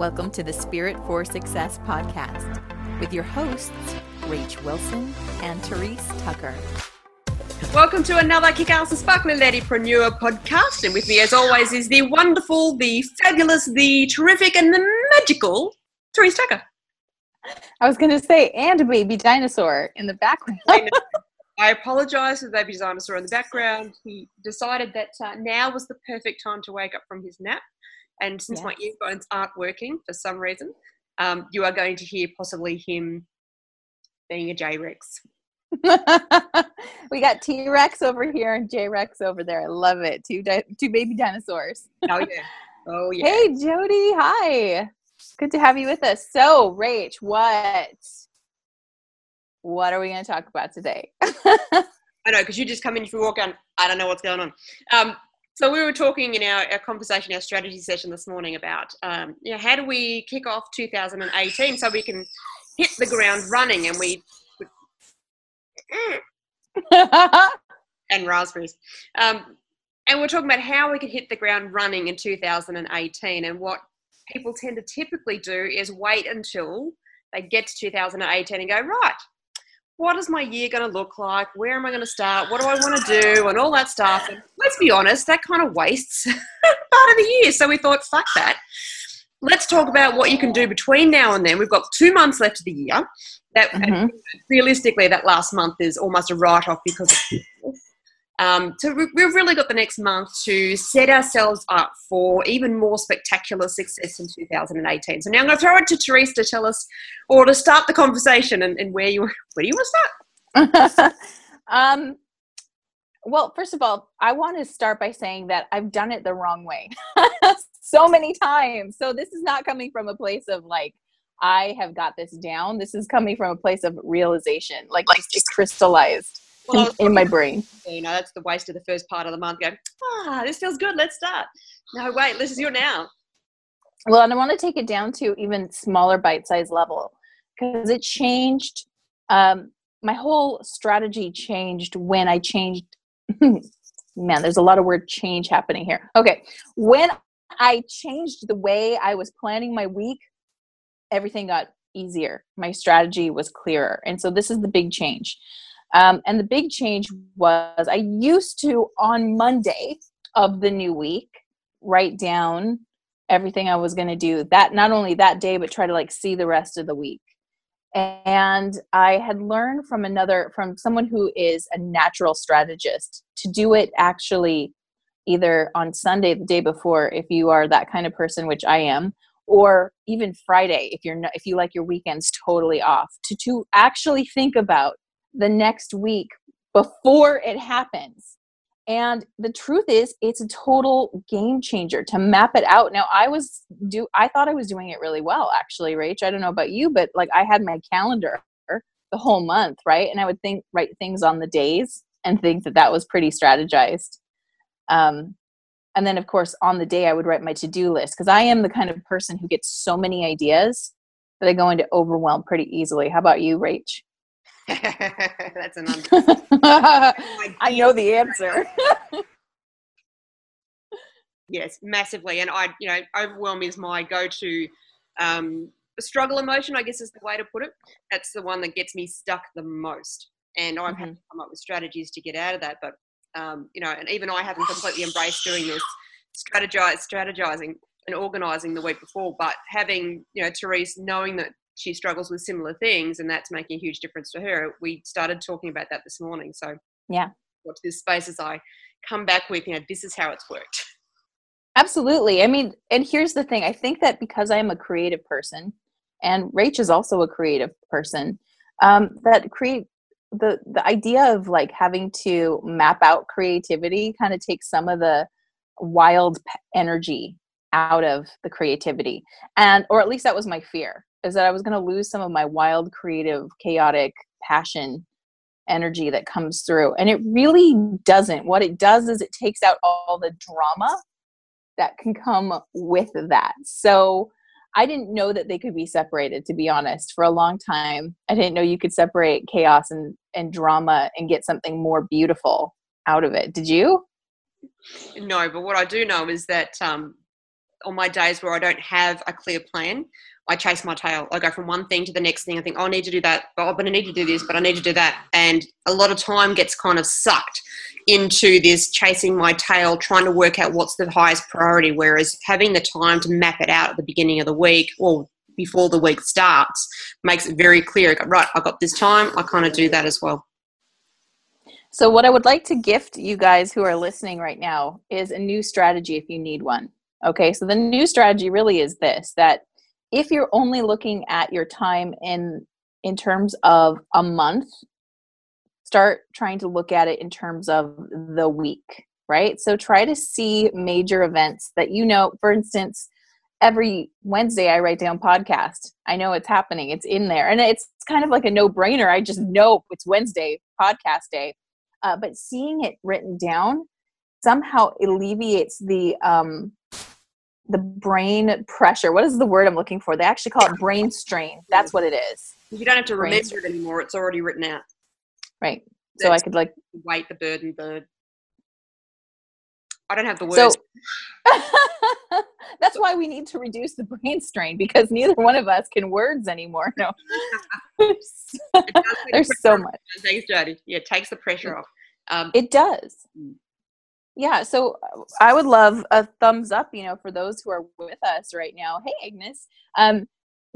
Welcome to the Spirit for Success podcast with your hosts, Rach Wilson and Therese Tucker. Welcome to another Kick Ass and Sparkling Ladypreneur podcast. And with me, as always, is the wonderful, the fabulous, the terrific, and the magical Therese Tucker. I was going to say, and a baby dinosaur in the background. I apologize for the baby dinosaur in the background. He decided that uh, now was the perfect time to wake up from his nap. And since my earphones aren't working for some reason, um, you are going to hear possibly him being a J Rex. we got T Rex over here and J Rex over there. I love it. Two di- two baby dinosaurs. oh yeah. Oh yeah. Hey Jody, hi. Good to have you with us. So, Rach, what what are we going to talk about today? I know because you just come in if you walk on. I don't know what's going on. Um, so we were talking in our, our conversation, our strategy session this morning about, um, you know, how do we kick off 2018 so we can hit the ground running and we and raspberries. Um, and we're talking about how we could hit the ground running in 2018 and what people tend to typically do is wait until they get to 2018 and go right what is my year going to look like? Where am I going to start? What do I want to do? And all that stuff. And let's be honest, that kind of wastes part of the year. So we thought, fuck that. Let's talk about what you can do between now and then. We've got two months left of the year. That mm-hmm. realistically, that last month is almost a write off because of um, so we've really got the next month to set ourselves up for even more spectacular success in 2018. So now I'm going to throw it to Therese to tell us, or to start the conversation, and, and where you where do you want to start? um, well, first of all, I want to start by saying that I've done it the wrong way so many times. So this is not coming from a place of like I have got this down. This is coming from a place of realization, like, like just crystallized well, in, my brain. You know, that's the waste of the first part of the month. Go, ah, this feels good. Let's start. No, wait, this is your now. Well, and I want to take it down to even smaller bite size level because it changed. Um, my whole strategy changed when I changed. man, there's a lot of word change happening here. Okay, when I changed the way I was planning my week, everything got easier. My strategy was clearer. And so this is the big change. Um, and the big change was I used to, on Monday of the new week, write down everything I was going to do that not only that day, but try to like see the rest of the week. And I had learned from another, from someone who is a natural strategist to do it actually either on Sunday, the day before, if you are that kind of person, which I am, or even Friday, if you're not, if you like your weekends totally off, to to actually think about the next week before it happens. And the truth is, it's a total game changer to map it out. Now, I was do I thought I was doing it really well, actually, Rach. I don't know about you, but like I had my calendar the whole month, right? And I would think write things on the days and think that that was pretty strategized. Um, and then, of course, on the day, I would write my to do list because I am the kind of person who gets so many ideas that I go into overwhelm pretty easily. How about you, Rach? That's an I know the answer. yes, massively. And I, you know, overwhelm is my go-to um, struggle emotion. I guess is the way to put it. That's the one that gets me stuck the most. And I've mm-hmm. had to come up with strategies to get out of that. But um, you know, and even I haven't completely embraced doing this strategize, strategizing and organizing the week before. But having you know Therese knowing that she struggles with similar things and that's making a huge difference to her. We started talking about that this morning so yeah. watch this space as i come back with you know this is how it's worked. Absolutely. I mean and here's the thing i think that because i am a creative person and rach is also a creative person um, that create the the idea of like having to map out creativity kind of takes some of the wild energy out of the creativity and or at least that was my fear is that I was going to lose some of my wild, creative, chaotic passion energy that comes through. And it really doesn't. What it does is it takes out all the drama that can come with that. So I didn't know that they could be separated, to be honest. For a long time, I didn't know you could separate chaos and, and drama and get something more beautiful out of it. Did you? No, but what I do know is that um, on my days where I don't have a clear plan, I chase my tail. I go from one thing to the next thing. I think, oh, I need to do that, oh, but I need to do this, but I need to do that. And a lot of time gets kind of sucked into this chasing my tail, trying to work out what's the highest priority. Whereas having the time to map it out at the beginning of the week or before the week starts makes it very clear. Right, I got this time. I kind of do that as well. So, what I would like to gift you guys who are listening right now is a new strategy if you need one. Okay, so the new strategy really is this that if you're only looking at your time in in terms of a month, start trying to look at it in terms of the week, right? So try to see major events that you know, for instance, every Wednesday I write down podcast. I know it's happening, it's in there. And it's kind of like a no brainer. I just know it's Wednesday, podcast day. Uh, but seeing it written down somehow alleviates the um, the brain pressure. What is the word I'm looking for? They actually call it brain strain. That's what it is. You don't have to brain remember strain. it anymore. It's already written out. Right. So I could like weight the bird and bird. I don't have the words. So, that's why we need to reduce the brain strain because neither one of us can words anymore. No. There's so much. Thanks, Jody. Yeah, it takes the pressure off. Um, it does. Yeah, so uh, I would love a thumbs up, you know, for those who are with us right now. Hey, Agnes, um,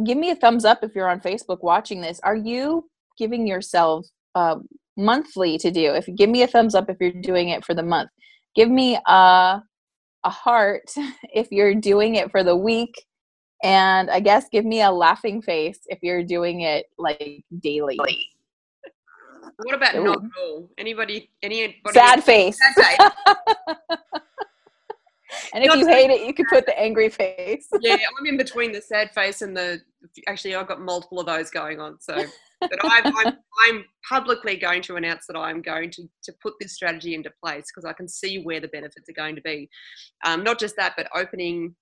give me a thumbs up if you're on Facebook watching this. Are you giving yourself uh, monthly to do? If give me a thumbs up if you're doing it for the month, give me a a heart if you're doing it for the week, and I guess give me a laughing face if you're doing it like daily. What about Ooh. not all? Anybody? Any Sad face. Sad face. and if not you hate it, you can put the angry face. yeah, I'm in between the sad face and the. Actually, I've got multiple of those going on. So, but I'm, I'm, I'm publicly going to announce that I'm going to to put this strategy into place because I can see where the benefits are going to be. Um, not just that, but opening,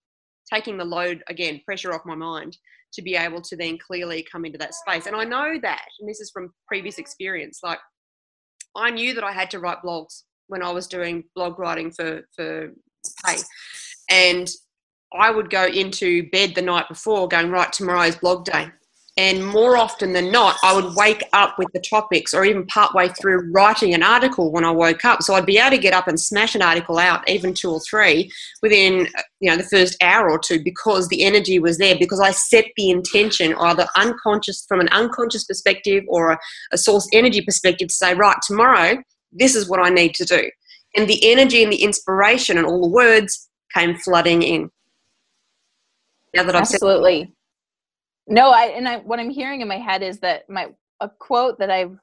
taking the load again, pressure off my mind to be able to then clearly come into that space. And I know that, and this is from previous experience, like I knew that I had to write blogs when I was doing blog writing for, for pay. And I would go into bed the night before going, right, tomorrow's blog day. And more often than not, I would wake up with the topics or even partway through writing an article when I woke up. So I'd be able to get up and smash an article out, even two or three, within you know the first hour or two because the energy was there, because I set the intention either unconscious from an unconscious perspective or a, a source energy perspective to say, right, tomorrow, this is what I need to do. And the energy and the inspiration and all the words came flooding in. Now that I've Absolutely. Said- no, I and I what I'm hearing in my head is that my a quote that I've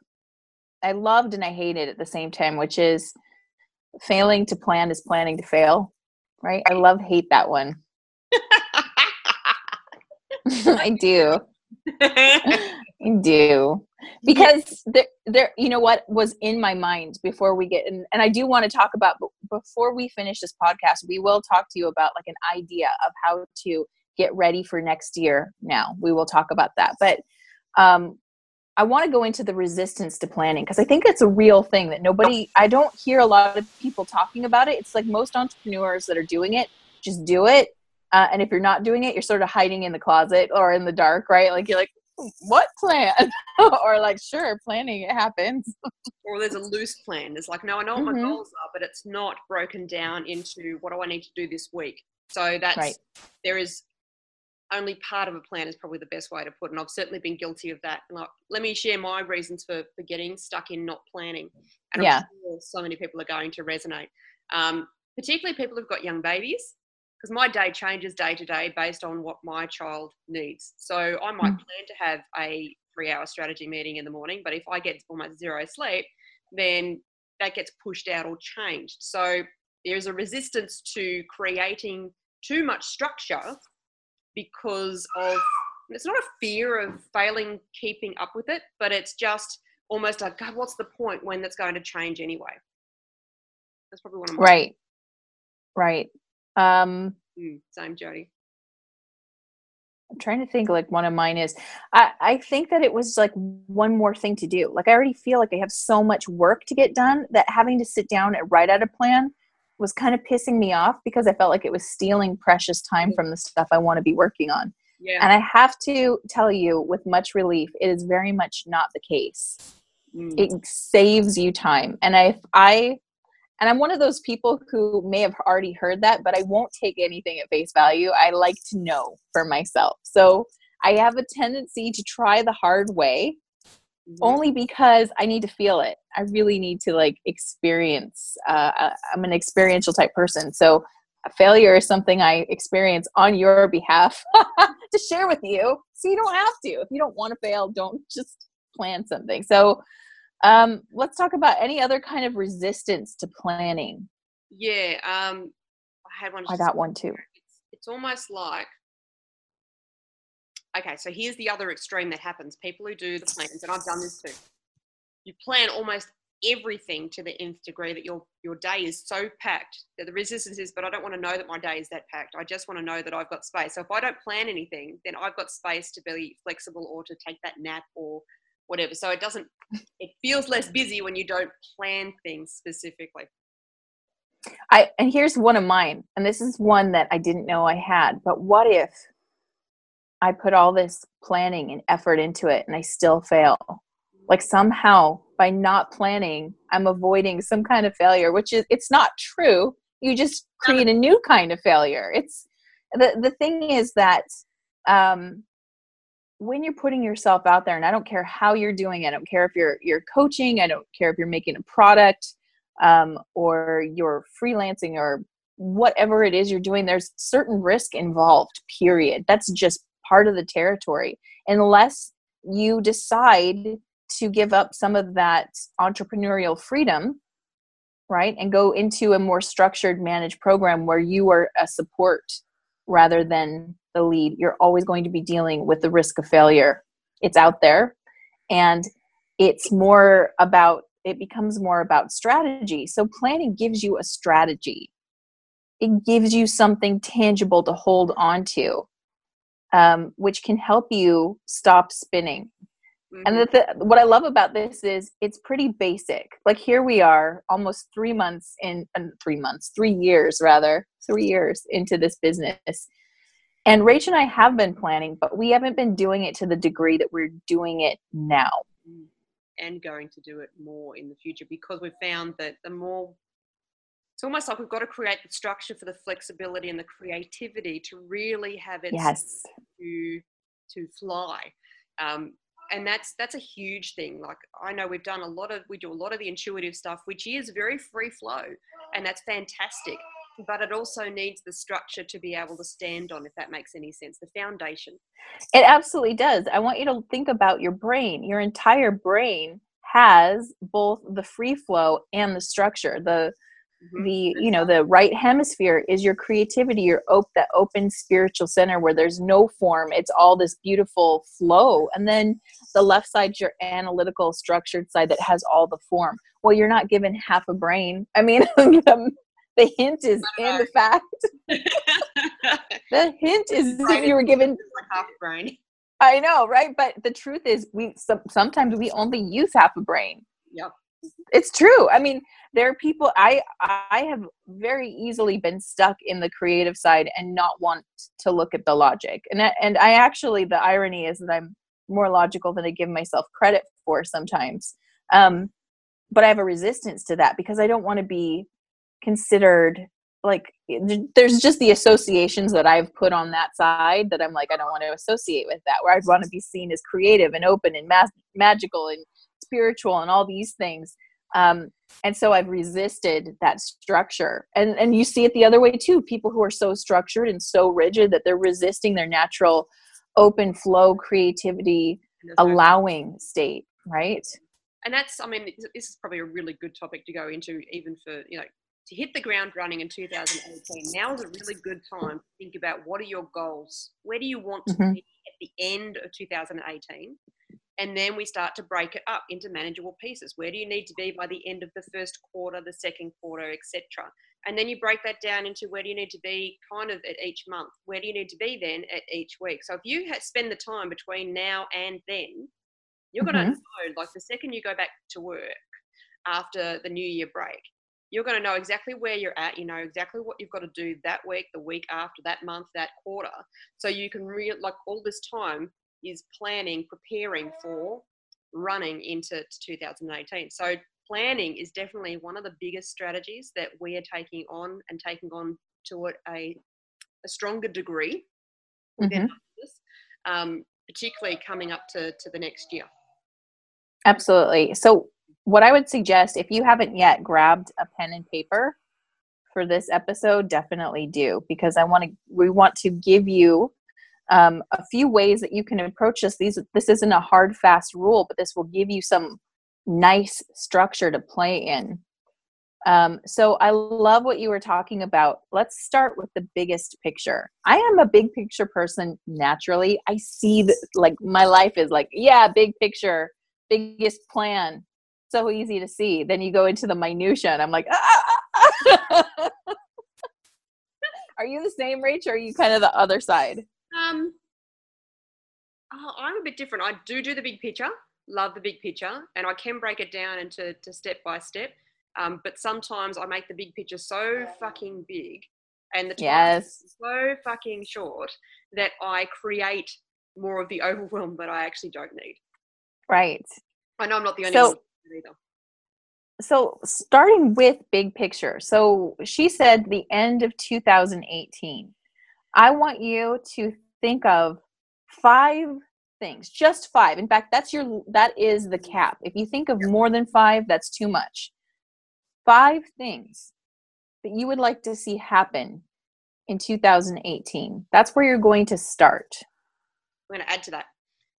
I loved and I hated at the same time, which is failing to plan is planning to fail. Right? I love hate that one. I do. I do. Because there, there, you know what was in my mind before we get in, and I do want to talk about before we finish this podcast, we will talk to you about like an idea of how to get ready for next year now. We will talk about that. But um, I want to go into the resistance to planning because I think it's a real thing that nobody, I don't hear a lot of people talking about it. It's like most entrepreneurs that are doing it, just do it. Uh, and if you're not doing it, you're sort of hiding in the closet or in the dark, right? Like you're like, what plan? or like, sure, planning, it happens. or there's a loose plan. It's like, no, I know what mm-hmm. my goals are, but it's not broken down into what do I need to do this week. So that's, right. there is only part of a plan is probably the best way to put it. And I've certainly been guilty of that. And let me share my reasons for, for getting stuck in not planning. And yeah. Sure so many people are going to resonate, um, particularly people who've got young babies, because my day changes day to day based on what my child needs. So I might mm. plan to have a three hour strategy meeting in the morning, but if I get almost zero sleep, then that gets pushed out or changed. So there's a resistance to creating too much structure because of it's not a fear of failing keeping up with it, but it's just almost like, God, what's the point when that's going to change anyway? That's probably one of my right, right. Um, mm, same, Jody. I'm trying to think like one of mine is I, I think that it was like one more thing to do. Like I already feel like I have so much work to get done that having to sit down and write out a plan was kind of pissing me off because I felt like it was stealing precious time from the stuff I want to be working on. Yeah. And I have to tell you with much relief, it is very much not the case. Mm. It saves you time. And I I and I'm one of those people who may have already heard that, but I won't take anything at face value. I like to know for myself. So I have a tendency to try the hard way Mhm. only because I need to feel it. I really need to like experience. Uh, I- I'm an experiential type person, so failure is something I experience on your behalf to share with you. So you don't have to. If you don't want to fail, don't just plan something. So um, let's talk about any other kind of resistance to planning. Yeah. Um, I had one. I got one too. It's, it's almost like. Okay, so here's the other extreme that happens. People who do the plans, and I've done this too. You plan almost everything to the nth degree that your your day is so packed that the resistance is, but I don't want to know that my day is that packed. I just want to know that I've got space. So if I don't plan anything, then I've got space to be flexible or to take that nap or whatever. So it doesn't. It feels less busy when you don't plan things specifically. I and here's one of mine, and this is one that I didn't know I had. But what if I put all this planning and effort into it and I still fail? Like somehow by not planning, I'm avoiding some kind of failure, which is it's not true. You just create a new kind of failure. It's the the thing is that um, when you're putting yourself out there, and I don't care how you're doing I don't care if you're you're coaching, I don't care if you're making a product, um, or you're freelancing or whatever it is you're doing, there's certain risk involved, period. That's just part of the territory. Unless you decide to give up some of that entrepreneurial freedom, right, and go into a more structured managed program where you are a support rather than the lead, you're always going to be dealing with the risk of failure. It's out there. And it's more about it becomes more about strategy. So planning gives you a strategy. It gives you something tangible to hold on to, um, which can help you stop spinning. And Mhm. the th- what I love about this is it's pretty basic. Like here we are, almost three months in, uh, three months, three years rather, three years into this business. And Rach and I have been planning, but we haven't been doing it to the degree that we're doing it now. and going to do it more in the future because we've found that the more it's almost like we've got to create the structure for the flexibility and the creativity to really have it Yes. to to fly um, and that's that's a huge thing like i know we've done a lot of we do a lot of the intuitive stuff which is very free flow and that's fantastic but it also needs the structure to be able to stand on if that makes any sense the foundation It absolutely does. I want you to think about your brain. Your entire brain has both the free flow and the structure. The. The you know the right hemisphere is your creativity your op- that open spiritual center where there's no form. It's all this beautiful flow. And then the left side's your analytical structured side that has all the form. Well you're not given half a brain. I mean the, um, the hint is in the fact. The hint is that you were given half a brain. I know right? But the truth is we some, sometimes we only use half a brain. Yep. It's true i mean there are people i i have very easily been stuck in the creative side and not want to look at the logic and I- and i actually the irony is that i'm more logical than i give myself credit for sometimes um but i have a resistance to that because i don't want to be considered like there's just the associations that I've put on that side that I'm like I don't want to associate with that where I'd want to be seen as creative and open and ma- magical and spiritual and all these things. Um, and so I've resisted that structure. And and you see it the other way too. People who are so structured and so rigid that they're resisting their natural open flow creativity And there's no- allowing state right? And that's i mean this is probably a really good topic to go into even for you know to hit the ground running in 2018 now is a really good time to think about what are your goals? Where do you want to Mhm. be at the end of 2018 and then we start to break it up into manageable pieces where do you need to be by the end of the first quarter the second quarter etc and then you break that down into where do you need to be kind of at each month where do you need to be then at each week so if you spend the time between now and then you're going to mm-hmm. know like the second you go back to work after the new year break you're going to know exactly where you're at. You know exactly what you've got to do that week, the week after, that month, that quarter. So you can really, like, all this time is planning, preparing for running into 2018. So planning is definitely one of the biggest strategies that we are taking on and taking on to a, a stronger degree mm-hmm. um, particularly coming up to, to the next year. Absolutely. So, what I would suggest if you haven't yet grabbed a pen and paper for this episode, definitely do because I want to. We want to give you um, a few ways that you can approach this. These this isn't a hard fast rule, but this will give you some nice structure to play in. Um, so I love what you were talking about. Let's start with the biggest picture. I am a big picture person naturally. I see that like my life is like, yeah, big picture, biggest plan. So easy to see. Then you go into the minutia and I'm like, ah! are you the same, Rach, or are you kind of the other side? Um, oh, I'm a bit different. I do do the big picture, love the big picture, and I can break it down into to step by step. Um, but sometimes I make the big picture so fucking big and the time yes. so fucking short that I create more of the overwhelm that I actually don't need. Right. I know I'm not the only so, one either. So starting with big picture. So she said the end of 2018. I want you to think of five things, just five. In fact, that's your that is the cap. If you think of more than 5, that's too much five things that you would like to see happen in 2018. That's where you're going to start. I'm going to add to that.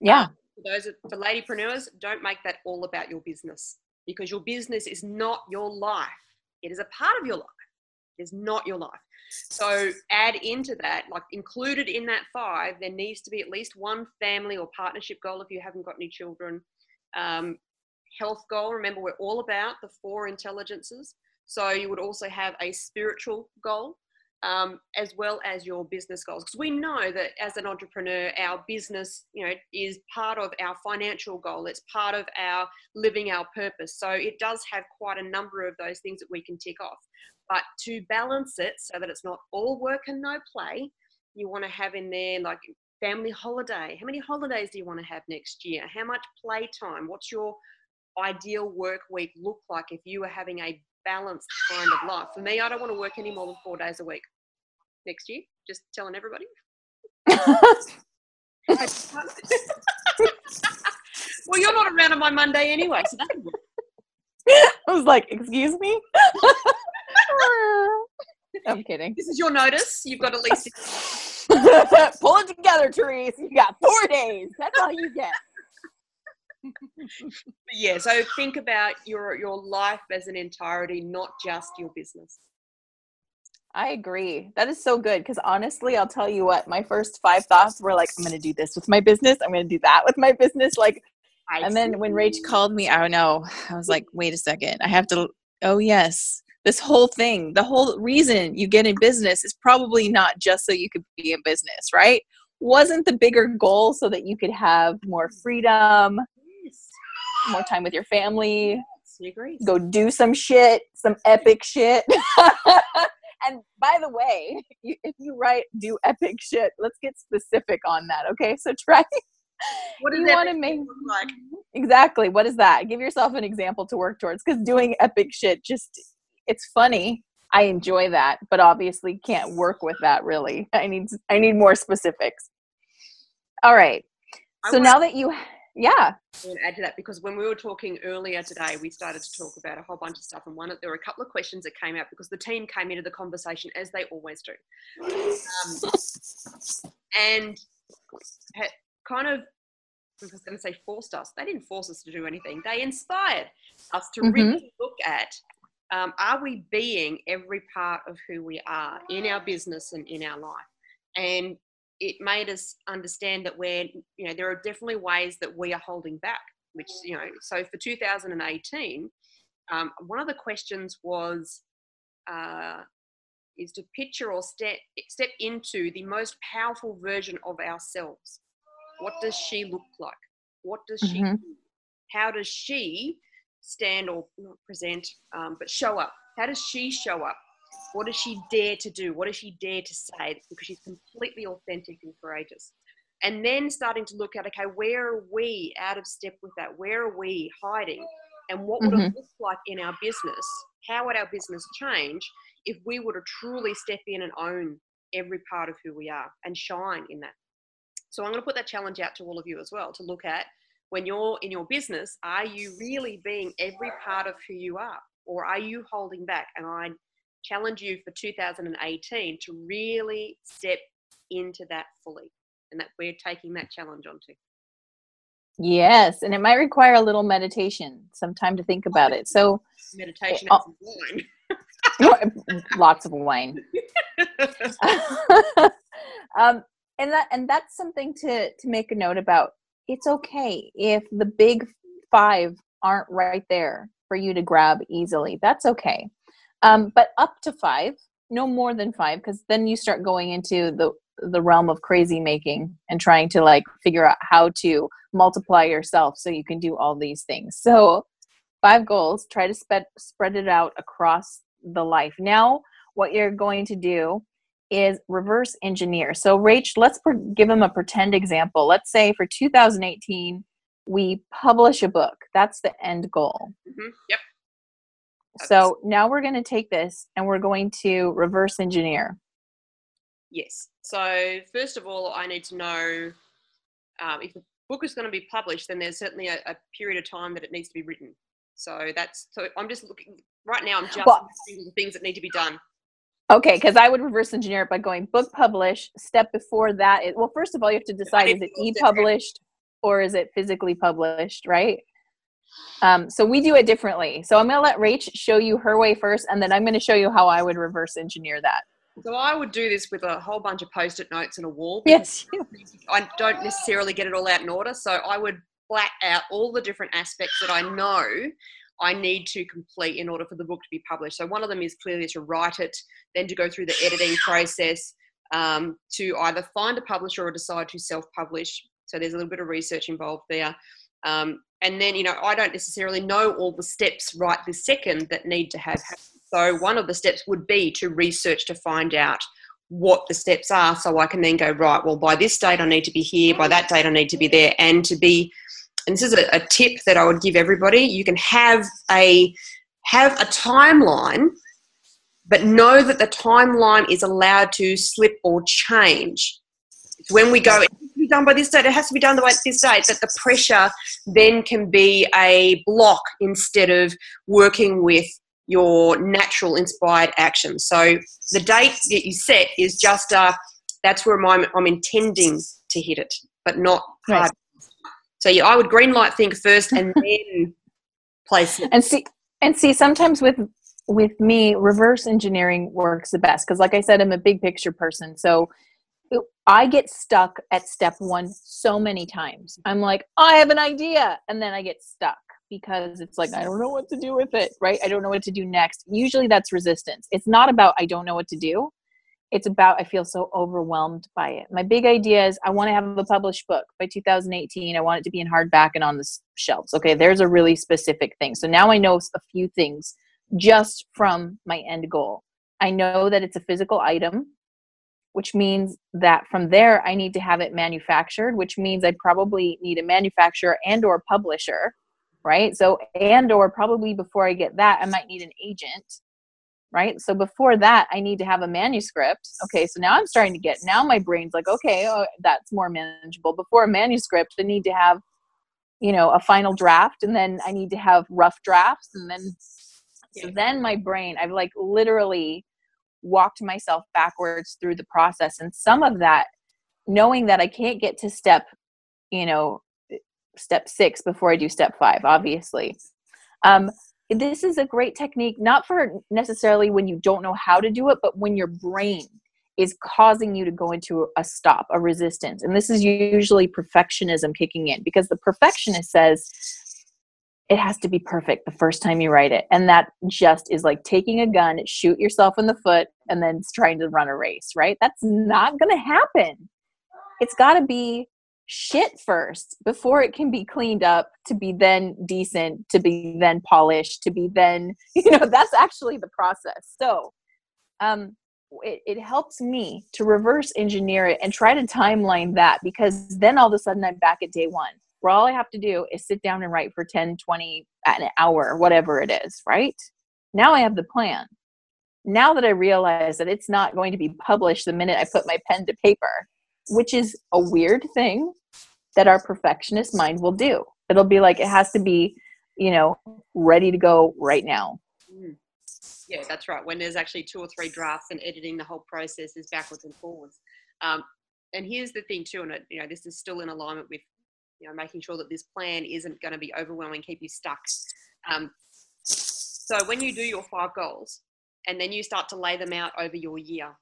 Yeah. Um, for those for ladypreneurs, don't make that all about your business because your business is not your life. It is a part of your life. Is not your life. So add into that, like included in that five, there needs to be at least one family or partnership goal if you haven't got any children. Um, health goal. Remember, we're all about the four intelligences. So you would also have a spiritual goal um, as well as your business goals. Because we know that as an entrepreneur, our business, you know, is part of our financial goal. It's part of our living our purpose. So it does have quite a number of those things that we can tick off. But to balance it so that it's not all work and no play, you want to have in there like family holiday. How many holidays do you want to have next year? How much playtime? What's your ideal work week look like if you were having a balanced kind of life? For me, I don't want to work any more than four days a week next year. Just telling everybody. well, you're not around on my Monday anyway, so that. I was like, excuse me? I'm kidding. This is your notice. You've got at least. Pull it together, Therese. You got four days. That's all you get yeah, so think about your your life as an entirety, not just your business. I agree. That is so good because honestly, I'll tell you what, my first five thoughts were like, I'm going to do this with my business. I'm going to do that with my business. Like, I and then when Rach called me, I don't know, I was like, wait a second, I have to, oh, yes, this whole thing, the whole reason you get in business is probably not just so you could be in business, right? Wasn't the bigger goal so that you could have more freedom, more time with your family. Go do some shit, some epic shit. and by the way, if you write do epic shit, let's get specific on that. Okay, so try. What does you want to make like? Exactly. What is that? Give yourself an example to work towards. Because doing epic shit just it's funny. I enjoy that, but obviously can't work with that really. I need I need more specifics. All right. So now that you yeah. And add to that because when we were talking earlier today, we started to talk about a whole bunch of stuff, and one there were a couple of questions that came out because the team came into the conversation as they always do, um, and kind of I was going to say forced us. They didn't force us to do anything. They inspired us to mm-hmm. really look at um, are we being every part of who we are in our business and in our life? And it made us understand that we're, you know, there are definitely ways that we are holding back, which, you know, so for 2018, um, one of the questions was, uh, is to picture or step, step into the most powerful version of ourselves. What does she look like? What does mm-hmm. she do? How does she stand or present, um, but show up? How does she show up? What does she dare to do? What does she dare to say? Because she's completely authentic and courageous. And then starting to look at, okay, where are we out of step with that? Where are we hiding? And what would mm-hmm. it look like in our business? How would our business change if we were to truly step in and own every part of who we are and shine in that? So I'm going to put that challenge out to all of you as well to look at when you're in your business, are you really being every part of who you are? Or are you holding back? And I challenge you for 2018 to really step into that fully and that we're taking that challenge onto. Yes, and it might require a little meditation, some time to think about it. So meditation uh, wine. lots of wine. um, and that and that's something to to make a note about. It's okay if the big five aren't right there for you to grab easily. That's okay. Um, but up to five, no more than five, because then you start going into the the realm of crazy making and trying to like figure out how to multiply yourself so you can do all these things. So five goals, try to spread spread it out across the life. Now, what you're going to do is reverse engineer. So, Rach, let's give them a pretend example. Let's say for 2018, we publish a book. That's the end goal. Mm-hmm. Yep. So now we're going to take this and we're going to reverse engineer. Yes. So first of all, I need to know um, if the book is going to be published, then there's certainly a, a, period of time that it needs to be written. So that's so I'm just looking right now. I'm just well, the things that need to be done. Okay, because I would reverse engineer it by going book publish. Step before that is well, first of all, you have to decide is it e-published or is it physically published, right? Um, so we do it differently. So I'm going to let Rach show you her way first, and then I'm going to show you how I would reverse engineer that. So I would do this with a whole bunch of post-it notes and a wall. Yes. I don't necessarily get it all out in order, so I would flat out all the different aspects that I know I need to complete in order for the book to be published. So one of them is clearly to write it, then to go through the editing process, um, to either find a publisher or decide to self-publish. So there's a little bit of research involved there. Um, and then, you know, I don't necessarily know all the steps right this second that need to have. So one of the steps would be to research to find out what the steps are so I can then go, right, well, by this date I need to be here, by that date I need to be there, and to be, and this is a, a tip that I would give everybody, you can have a have a timeline, but know that the timeline is allowed to slip or change. when we go, it has to be done by this date, it has to be done by this date, that the pressure then can be a block instead of working with your natural inspired action. So the date that you set is just uh, that's where I'm, I'm intending to hit it, but not. So yeah, I would green light think first and then place it. And see, and see, sometimes with with me, reverse engineering works the best because, like I said, I'm a big picture person. So I get stuck at step one so many times. I'm like, I have an idea. And then I get stuck because it's like, I don't know what to do with it, right? I don't know what to do next. Usually that's resistance. It's not about I don't know what to do. It's about I feel so overwhelmed by it. My big idea is I want to have a published book by 2018. I want it to be in hardback and on the shelves. Okay, there's a really specific thing. So now I know a few things just from my end goal. I know that it's a physical item which means that from there I need to have it manufactured, which means I probably need a manufacturer and or publisher, right? So and or probably before I get that, I might need an agent, right? So before that, I need to have a manuscript. Okay, so now I'm starting to get now my brain's like, okay, oh, that's more manageable. Before a manuscript, I need to have you know a final draft and then I need to have rough drafts and then so then my brain I've like literally walked myself backwards through the process and some of that knowing that i can't get to step you know step six before i do step five obviously um, this is a great technique not for necessarily when you don't know how to do it but when your brain is causing you to go into a stop a resistance and this is usually perfectionism kicking in because the perfectionist says it has to be perfect the first time you write it. And that just is like taking a gun, shoot yourself in the foot, and then trying to run a race, right? That's not going to happen. It's got to be shit first before it can be cleaned up to be then decent to be then polished to be then you know that's actually the process. So um it, it helps me to reverse engineer it and try to timeline that because then all of a sudden i'm back at day one where all i have to do is sit down and write for 10 20 an hour whatever it is right? Now i have the plan. Now that i realize that it's not going to be published the minute i put my pen to paper which is a weird thing that our perfectionist mind will do. It'll be like it has to be, you know, ready to go right now. Mm. Yeah, that's right. When there's actually two or three drafts and editing the whole process is backwards and forwards. Um, and here's the thing too, and it, you know, this is still in alignment with, you know, making sure that this plan isn't going to be overwhelming, keep you stuck. Um, so when you do your five goals, and then you start to lay them out over your year,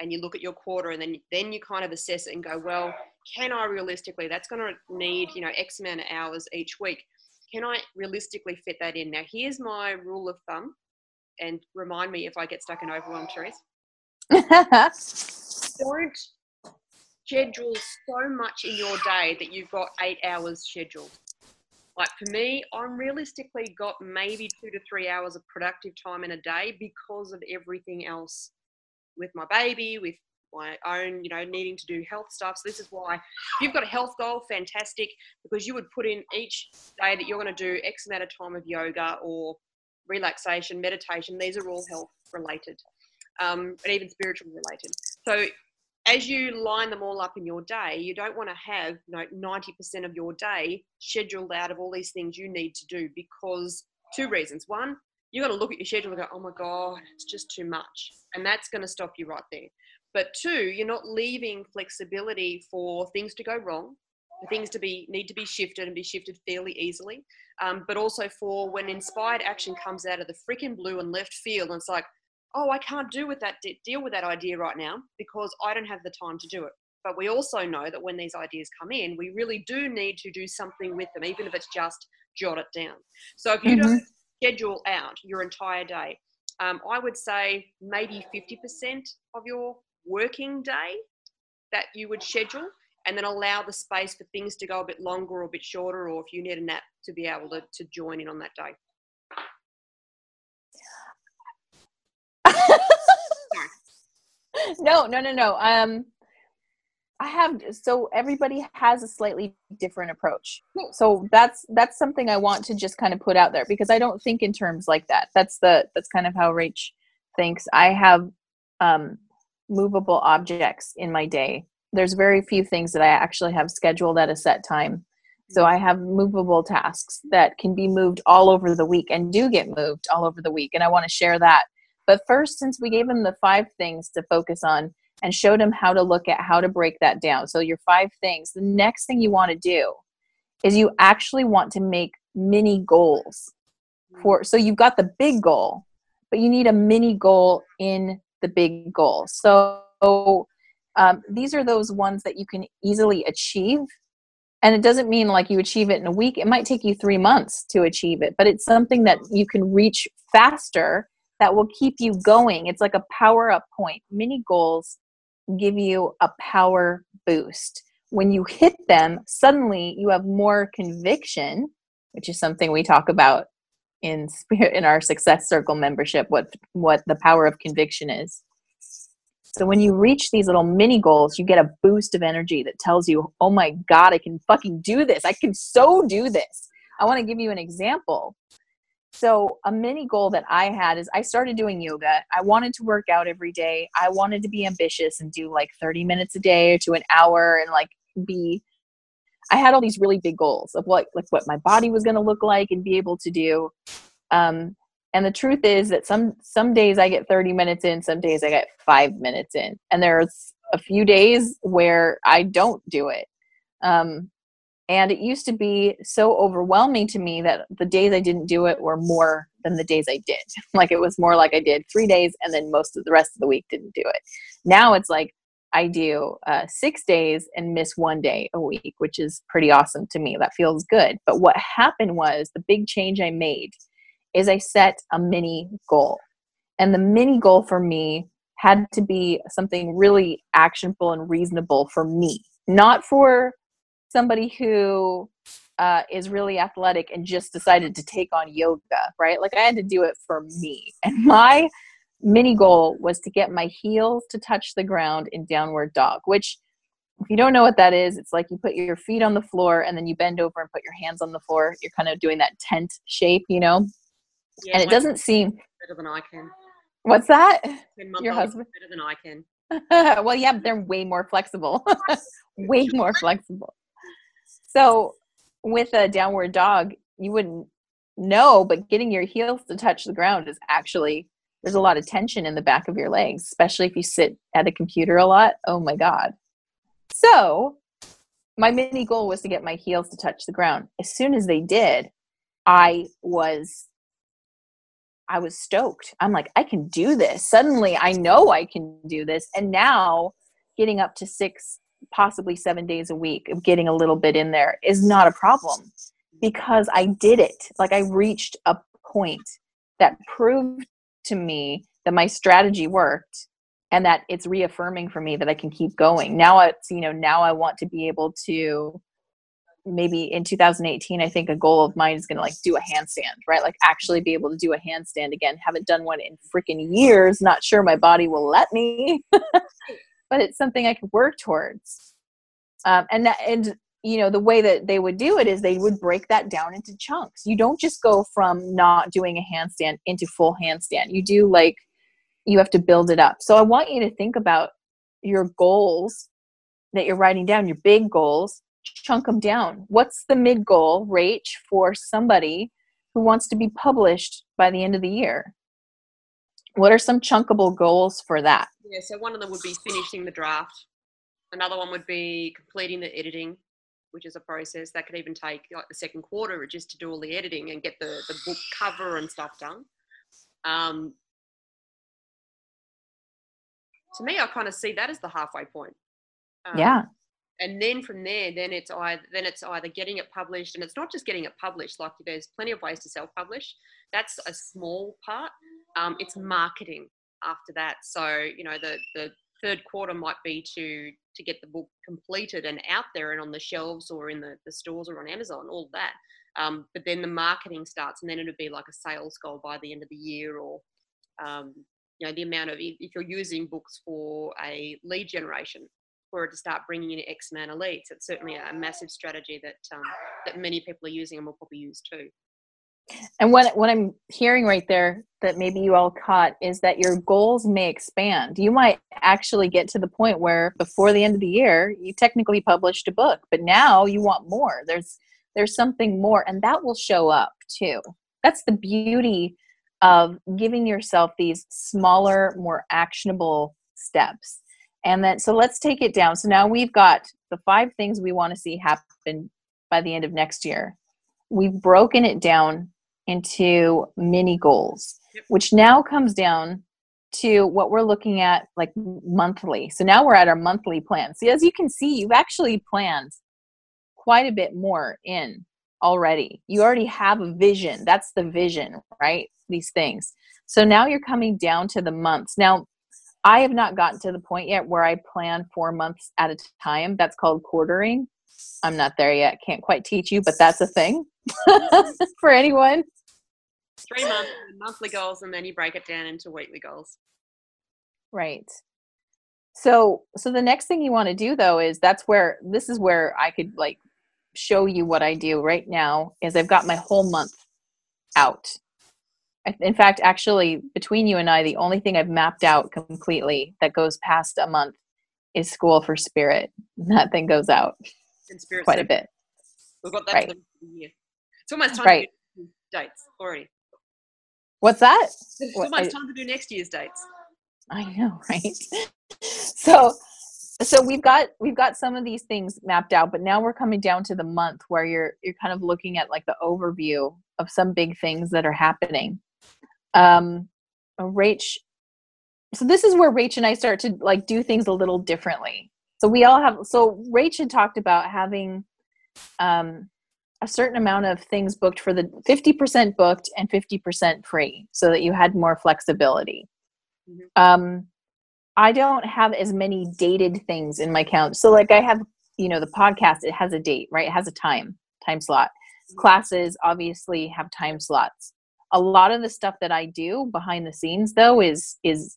and you look at your quarter and then then you kind of assess it and go well can i realistically that's going to need you know x amount of hours each week. Can i realistically fit that in? Now here's my rule of thumb and remind me if i get stuck in overwhelm Therese. don't schedule so much in your day that you've got eight hours scheduled. Like for me i'm realistically got maybe two to three hours of productive time in a day because of everything else with my baby, with my own, you know, needing to do health stuff. So this is why if you've got a health goal, fantastic, because you would put in each day that you're going to do X amount of time of yoga or relaxation, meditation. These are all health related, um, and even spiritual related. So as you line them all up in your day, you don't want to have you know 90% of your day scheduled out of all these things you need to do because two reasons. One, you're going to look at your schedule and go, oh my God, it's just too much. And that's going to stop you right there. But two, you're not leaving flexibility for things to go wrong, for things to be need to be shifted and be shifted fairly easily. Um, but also for when inspired action comes out of the freaking blue and left field, and it's like, oh, I can't do with that deal with that idea right now because I don't have the time to do it. But we also know that when these ideas come in, we really do need to do something with them, even if it's just jot it down. So if you mm-hmm. don't schedule out your entire day. Um, I would say maybe 50% of your working day that you would schedule and then allow the space for things to go a bit longer or a bit shorter or if you need a nap to be able to, to join in on that day. no, no, no, no. Um, I have so everybody has a slightly different approach. So that's that's something I want to just kind of put out there because I don't think in terms like that. That's the that's kind of how Rach thinks. I have um, movable objects in my day. There's very few things that I actually have scheduled at a set time. So I have movable tasks that can be moved all over the week and do get moved all over the week and I want to share that. But first since we gave them the five things to focus on, and showed him how to look at how to break that down. So, your five things. The next thing you want to do is you actually want to make mini goals for so you've got the big goal, but you need a mini goal in the big goal. So, um, these are those ones that you can easily achieve. And it doesn't mean like you achieve it in a week. It might take you three months to achieve it, but it's something that you can reach faster that will keep you going. It's like a power up point. Mini goals give you a power boost. When you hit them, suddenly you have more conviction, which is something we talk about in spirit in our success circle membership what what the power of conviction is. So when you reach these little mini goals, you get a boost of energy that tells you, "Oh my god, I can fucking do this. I can so do this." I want to give you an example. So, a mini goal that I had is I started doing yoga. I wanted to work out every day. I wanted to be ambitious and do like 30 minutes a day or to an hour and like be I had all these really big goals of what like what my body was going to look like and be able to do. Um, and the truth is that some some days I get 30 minutes in, some days I get 5 minutes in. And there's a few days where I don't do it. Um, and it used to be so overwhelming to me that the days I didn't do it were more than the days I did. like it was more like I did three days and then most of the rest of the week didn't do it. Now it's like I do uh, six days and miss one day a week, which is pretty awesome to me. That feels good. But what happened was the big change I made is I set a mini goal. And the mini goal for me had to be something really actionable and reasonable for me, not for somebody who uh, is really athletic and just decided to take on yoga, right? Like I had to do it for me. And my mini goal was to get my heels to touch the ground in downward dog, which if you don't know what that is, it's like you put your feet on the floor and then you bend over and put your hands on the floor. You're kind of doing that tent shape, you know? Yeah, and it doesn't seem better than I can. What's that? Your husband better than I can. well, yeah, they're way more flexible. way more flexible. So, with a downward dog, you wouldn't know, but getting your heels to touch the ground is actually there's a lot of tension in the back of your legs, especially if you sit at a computer a lot. Oh my god. So, my mini goal was to get my heels to touch the ground. As soon as they did, I was I was stoked. I'm like, I can do this. Suddenly, I know I can do this. And now, getting up to six, possibly seven days a week of getting a little bit in there is not a problem because I did it. Like, I reached a point that proved to me that my strategy worked and that it's reaffirming for me that I can keep going. Now it's, you know, now I want to be able to maybe in 2018 i think a goal of mine is going to like do a handstand right like actually be able to do a handstand again haven't done one in freaking years not sure my body will let me but it's something i could work towards. Um, and that, and you know the way that they would do it is they would break that down into chunks. You don't just go from not doing a handstand into full handstand. You do like you have to build it up. So i want you to think about your goals that you're writing down your big goals chunk them down. What's the mid goal rate for somebody who wants to be published by the end of the year what are some chunkable goals for that yeah so one of them would be finishing the draft another one would be completing the editing which is a process that could even take like the second quarter just to do all the editing and get the, the book cover and stuff done. Um, to me, I kind of see that as the halfway point. Um, yeah. And then from there, then it's either then it's either getting it published, and it's not just getting it published. Like there's plenty of ways to self-publish. That's a small part. Um, it's marketing after that. So you know the the third quarter might be to to get the book completed and out there and on the shelves or in the, the stores or on Amazon, all of that. Um, but then the marketing starts, and then it'll be like a sales goal by the end of the year, or um, you know the amount of if you're using books for a lead generation, for to start bringing in X-Men elites. It's certainly a massive strategy that um, that many people are using and will probably use too. And what what I'm hearing right there that maybe you all caught is that your goals may expand. You might actually get to the point where before the end of the year you technically published a book, but now you want more. There's there's something more and that will show up too. That's the beauty of giving yourself these smaller, more actionable steps. And then so let's take it down. So now we've got the five things we want to see happen by the end of next year. We've broken it down into mini goals, yep. which now comes down to what we're looking at like monthly. So now we're at our monthly plan. So as you can see, you've actually planned quite a bit more in already. You already have a vision. That's the vision, right? These things. So now you're coming down to the months. Now, I have not gotten to the point yet where I plan four months at a time. That's called quartering. I'm not there yet. Can't quite teach you, but that's a thing for anyone three months monthly goals and then you break it down into weekly goals right so so the next thing you want to do though is that's where this is where i could like show you what i do right now is i've got my whole month out in fact actually between you and i the only thing i've mapped out completely that goes past a month is school for spirit that thing goes out quite a bit we've got that right. it's almost time right. to dates already What's that? So much time to do next year's dates. I know, right? so so we've got we've got some of these things mapped out, but now we're coming down to the month where you're you're kind of looking at like the overview of some big things that are happening. Um Rach so this is where Rach and I start to like do things a little differently. So we all have so Rach had talked about having um a certain amount of things booked for the 50% booked and 50% free so that you had more flexibility. Mm-hmm. Um, I don't have as many dated things in my count. So, like, I have you know the podcast it has a date right it has a time time slot classes obviously have time slots a lot of the stuff that i do behind the scenes though is is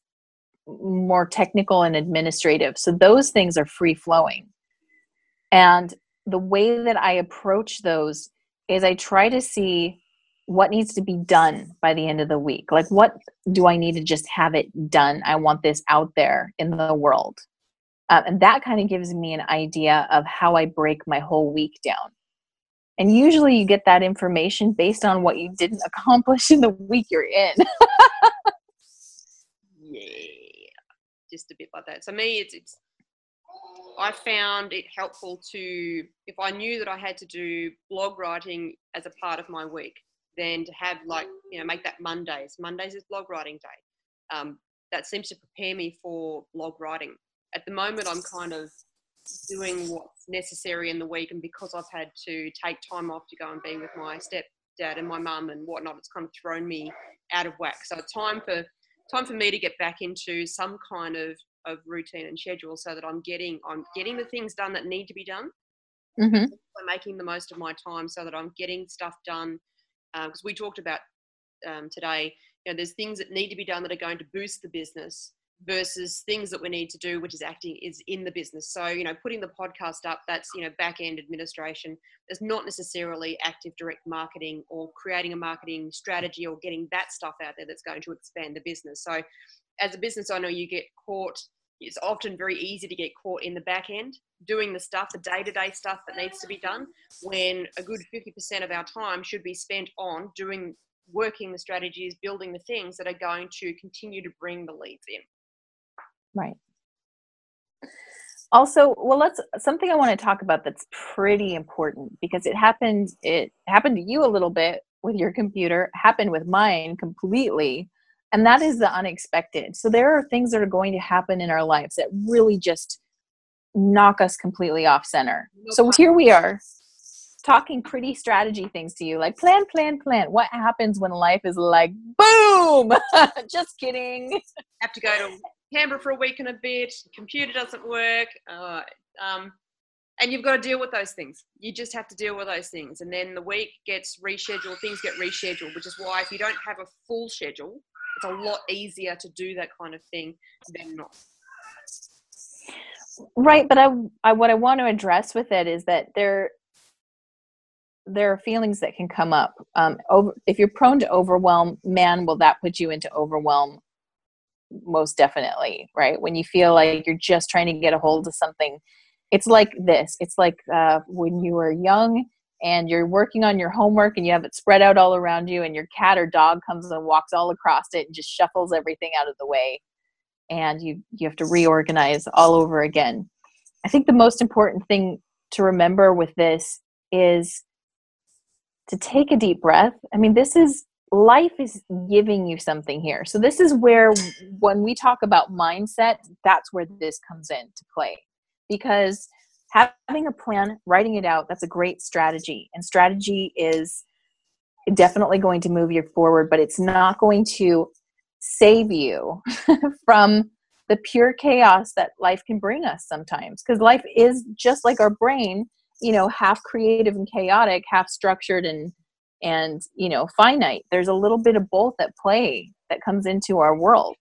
more technical and administrative. So those things are free flowing. And the way that i approach those is i try to see what needs to be done by the end of the week. Like what do i need to just have it done? I want this out there in the world. Um, and that kind of gives me an idea of how i break my whole week down and usually you get that information based on what you didn't accomplish in the week you're in yeah just a bit like that so me it's it's I found it helpful to, if I knew that I had to do blog writing as a part of my week, then to have like you know make that Mondays. Mondays is blog writing day. Um, that seems to prepare me for blog writing. At the moment, I'm kind of doing what's necessary in the week, and because I've had to take time off to go and be with my stepdad and my mum and whatnot, it's kind of thrown me out of whack. So it's time for time for me to get back into some kind of of routine and schedule so that I'm getting I'm getting the things done that need to be done. Mm-hmm. I'm making the most of my time so that I'm getting stuff done because um, we talked about um, today, you know, there's things that need to be done that are going to boost the business versus things that we need to do, which is acting is in the business. So, you know, putting the podcast up, that's, you know, back end administration. There's not necessarily active direct marketing or creating a marketing strategy or getting that stuff out there that's going to expand the business. So, as a business owner, you get caught it's often very easy to get caught in the back end doing the stuff, the day to day stuff that needs to be done, when a good 50% of our time should be spent on doing, working the strategies, building the things that are going to continue to bring the leads in. Right. Also, well, let's something I want to talk about that's pretty important because it happened. It happened to you a little bit with your computer. Happened with mine completely and that is the unexpected so there are things that are going to happen in our lives that really just knock us completely off center no so here we are talking pretty strategy things to you like plan plan plan what happens when life is like boom just kidding have to go to canberra for a week and a bit computer doesn't work uh, um, and you've got to deal with those things. You just have to deal with those things. And then the week gets rescheduled things get rescheduled which is why if you don't have a full schedule it's a lot easier to do that kind of thing than not. Right but I, I what i want to address with it is that there there are feelings that can come up. Um, over, if you're prone to overwhelm man will that put you into overwhelm most definitely right? When you feel like you're just trying to get a hold of something it's like this it's like uh, when you were young and you're working on your homework and you have it spread out all around you and your cat or dog comes and walks all across it and just shuffles everything out of the way and you you have to reorganize all over again. I think the most important thing to remember with this is to take a deep breath. I mean this is life is giving you something here so this is where when we talk about mindset that's where this comes into play because having a plan, writing it out, that's a great strategy. And strategy is definitely going to move you forward, but it's not going to save you from the pure chaos that life can bring us sometimes. Because life is just like our brain, you know, half creative and chaotic, half structured and and you know finite. There's a little bit of both at play that comes into our world.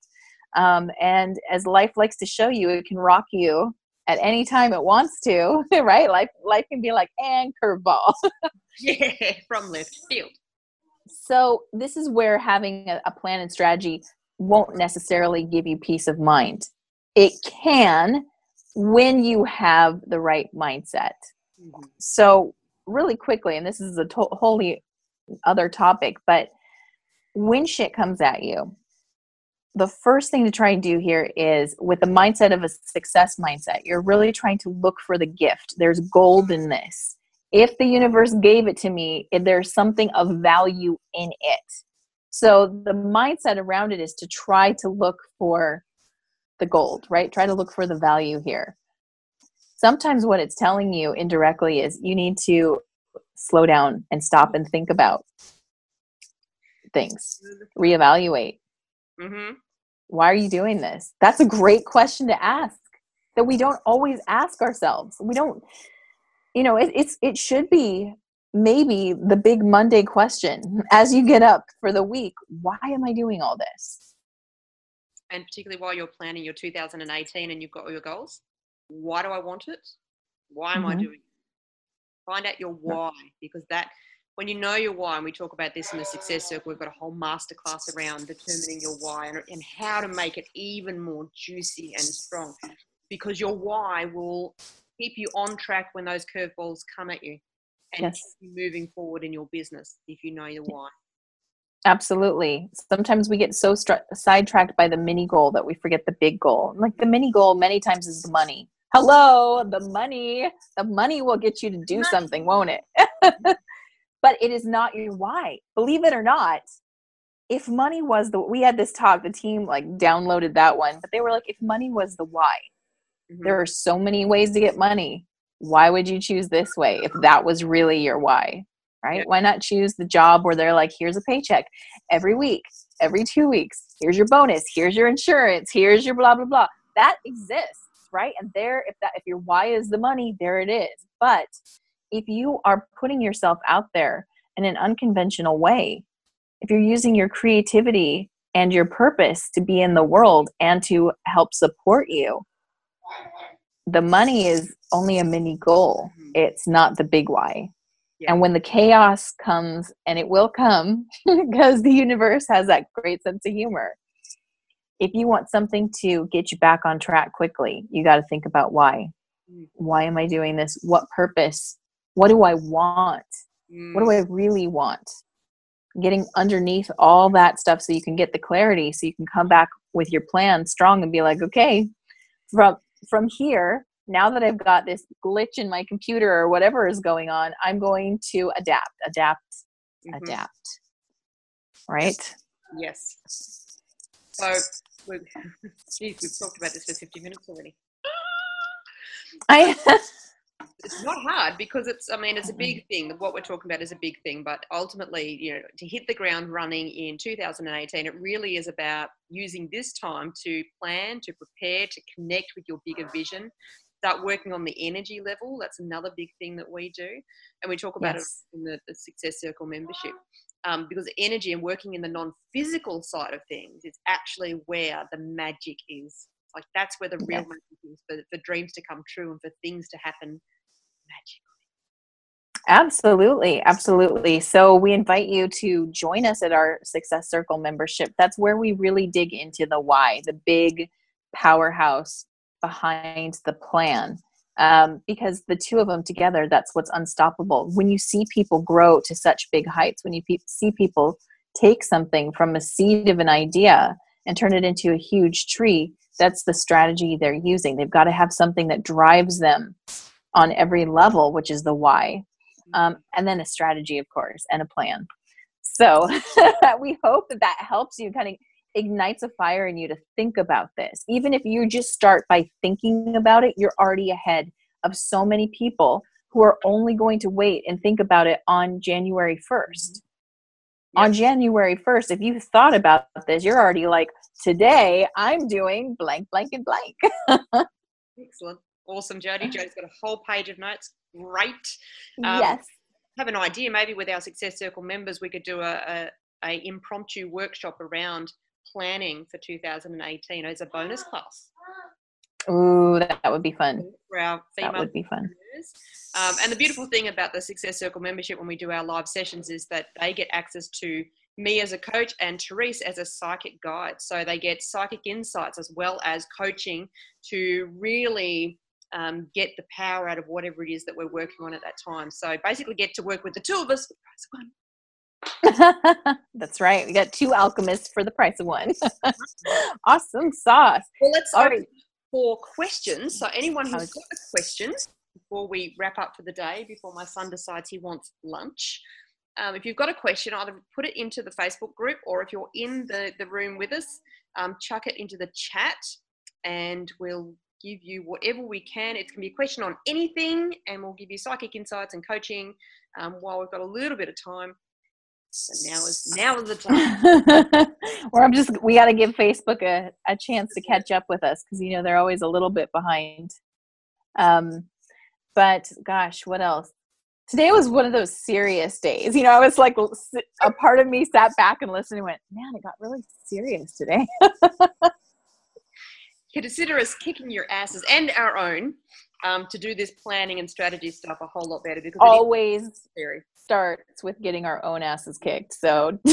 Um, and as life likes to show you, it can rock you at any time it wants to, right? Life life can be like and curveball. yeah, from left field. So this is where having a, a plan and strategy won't necessarily give you peace of mind. It can when you have the right mindset. Mm-hmm. So really quickly, and this is a to- wholly other topic, but when shit comes at you, the first thing to try and do here is with the mindset of a success mindset, you're really trying to look for the gift. There's gold in this. If the universe gave it to me, there's something of value in it. So the mindset around it is to try to look for the gold, right? Try to look for the value here. Sometimes what it's telling you indirectly is you need to slow down and stop and think about things, reevaluate Mm-hmm. Why are you doing this? That's a great question to ask. that we don't always ask ourselves. We don't, you know, it, it's it should be maybe the big Monday question as you get up for the week. Why am I doing all this? And particularly while you're planning your 2018 and you've got all your goals, why do I want it? Why am mm-hmm. I doing it? Find out your why because that when you know your why, and we talk about this in the success circle, we've got a whole masterclass around determining your why and, and how to make it even more juicy and strong because your why will keep you on track when those curveballs come at you and yes. keep you moving forward in your business if you know your why. Absolutely. Sometimes we get so str- sidetracked by the mini goal that we forget the big goal. Like the mini goal, many times is the money. Hello, the money. The money will get you to do something, won't it? but it is not your why. Believe it or not, if money was the we had this talk, the team like downloaded that one, but they were like, if money was the why, mm-hmm. there are so many ways to get money. Why would you choose this way if that was really your why? Right? Yeah. Why not choose the job where they're like, here's a paycheck every week, every two weeks, here's your bonus, here's your insurance, here's your blah blah blah. That exists, right? And there, if that if your why is the money, there it is. But if you are putting yourself out there in an unconventional way, if you're using your creativity and your purpose to be in the world and to help support you, the money is only a mini goal. Mm-hmm. It's not the big why. And when the chaos comes, and it will come because the universe has that great sense of humor. If you want something to get you back on track quickly, you got to think about why. Why am I doing this? What purpose what do I want? Mm. What do I really want? Getting underneath all that stuff so you can get the clarity so you can come back with your plan strong and be like, okay, from from here, now that I've got this glitch in my computer or whatever is going on, I'm going to adapt, adapt, mm-hmm. adapt. Right? Yes. So, we've, geez, we've talked about this for 50 minutes already. I it's not hard because it's i mean it's a big mm. thing. What we're talking about is a big thing but ultimately you know to hit the ground running in 2018 it really is about using this time to plan to prepare to connect with your bigger vision. Start working on the energy level. That's another big thing that we do. And we talk about yes. it in the, the, success circle membership um, because energy and working in the non-physical side of things is actually where the magic is like that's where the real yes. magic is for, for dreams to come true and for things to happen magically. Absolutely, absolutely. So we invite you to join us at our Success Circle membership. That's where we really dig into the why, the big powerhouse behind the plan. Um, because the two of them together, that's what's unstoppable. When you see people grow to such big heights, when you pe- see people take something from a seed of an idea and turn it into a huge tree, that's the strategy they're using. They've got to have something that drives them on every level, which is the why, um, and then a strategy, of course, and a plan. So we hope that that helps you kind of ignites a fire in you to think about this. Even if you just start by thinking about it, you're already ahead of so many people who are only going to wait and think about it on January 1st. Yep. On January 1st, if you thought about this, you're already like, today I'm doing blank, blank, and blank. Excellent. Awesome, Jody. Jody's got a whole page of notes. Great. Um, yes. Have an idea. Maybe with our Success Circle members, we could do a, a, a impromptu workshop around planning for 2018 as a bonus class. Ooh, that, that would be fun. For our female that would be fun. Um, and the beautiful thing about the Success Circle membership when we do our live sessions is that they get access to me as a coach and Therese as a psychic guide. So they get psychic insights as well as coaching to really um, get the power out of whatever it is that we're working on at that time. So basically, get to work with the two of us That's right. We got two alchemists for the price of one. awesome sauce. Well, let's All right. for questions. So anyone who's got questions before we wrap up for the day, before my son decides he wants lunch, um, if you've got a question, either put it into the Facebook group or if you're in the, the room with us, um, chuck it into the chat and we'll give you whatever we can. It can be a question on anything, and we'll give you psychic insights and coaching um, while we've got a little bit of time. So now is now is the time. or I'm just we got to give Facebook a, a chance to catch up with us because you know they're always a little bit behind. Um, but gosh, what else? Today was one of those serious days. You know, I was like a part of me sat back and listened and went, "Man, it got really serious today." Consider us kicking your asses and our own um, to do this planning and strategy stuff a whole lot better because always starts with getting our own asses kicked. So